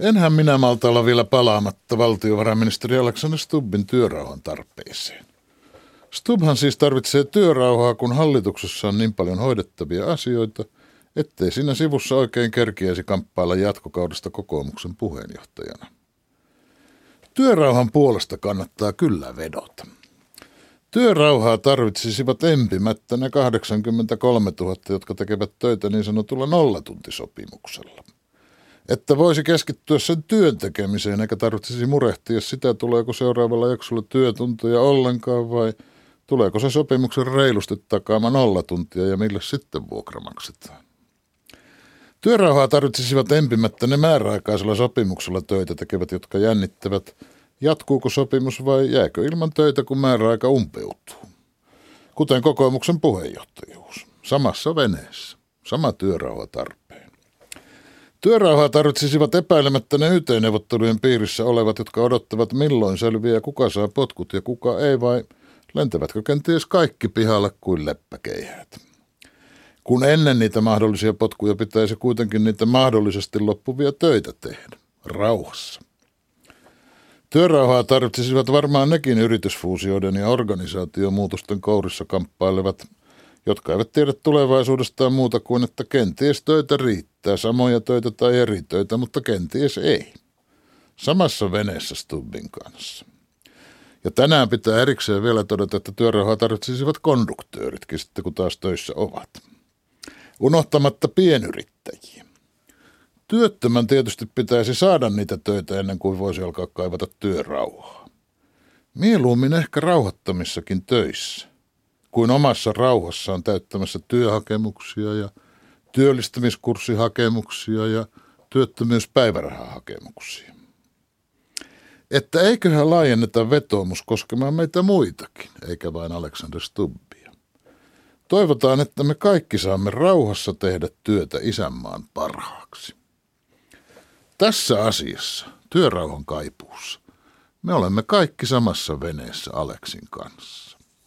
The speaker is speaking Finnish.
Enhän minä malta olla vielä palaamatta valtiovarainministeri Aleksander Stubbin työrauhan tarpeeseen. Stubbhan siis tarvitsee työrauhaa, kun hallituksessa on niin paljon hoidettavia asioita, ettei siinä sivussa oikein kerkiäisi kamppailla jatkokaudesta kokoomuksen puheenjohtajana. Työrauhan puolesta kannattaa kyllä vedota. Työrauhaa tarvitsisivat empimättä ne 83 000, jotka tekevät töitä niin sanotulla nollatuntisopimuksella. Että voisi keskittyä sen työn tekemiseen, eikä tarvitsisi murehtia sitä, tuleeko seuraavalla jaksolla työtunteja ollenkaan vai tuleeko se sopimuksen reilusti takaama nolla tuntia ja mille sitten vuokra maksetaan. Työrauhaa tarvitsisivat empimättä ne määräaikaisella sopimuksella töitä tekevät, jotka jännittävät, jatkuuko sopimus vai jääkö ilman töitä, kun määräaika umpeutuu. Kuten kokoomuksen puheenjohtajuus. Samassa veneessä. Sama työrauha tarpeen. Työrauhaa tarvitsisivat epäilemättä ne YT-neuvottelujen piirissä olevat, jotka odottavat milloin selviää, kuka saa potkut ja kuka ei, vai lentävätkö kenties kaikki pihalle kuin leppäkeihät kun ennen niitä mahdollisia potkuja pitäisi kuitenkin niitä mahdollisesti loppuvia töitä tehdä, rauhassa. Työrauhaa tarvitsisivat varmaan nekin yritysfuusioiden ja organisaatiomuutosten kourissa kamppailevat, jotka eivät tiedä tulevaisuudestaan muuta kuin, että kenties töitä riittää, samoja töitä tai eri töitä, mutta kenties ei. Samassa veneessä Stubbin kanssa. Ja tänään pitää erikseen vielä todeta, että työrauhaa tarvitsisivat konduktööritkin sitten, kun taas töissä ovat unohtamatta pienyrittäjiä. Työttömän tietysti pitäisi saada niitä töitä ennen kuin voisi alkaa kaivata työrauhaa. Mieluummin ehkä rauhoittamissakin töissä, kuin omassa rauhassaan täyttämässä työhakemuksia ja työllistämiskurssihakemuksia ja työttömyyspäivärahahakemuksia. Että eiköhän laajenneta vetoomus koskemaan meitä muitakin, eikä vain Alexander Stubb. Toivotaan, että me kaikki saamme rauhassa tehdä työtä isänmaan parhaaksi. Tässä asiassa, työrauhan kaipuussa, me olemme kaikki samassa veneessä Aleksin kanssa.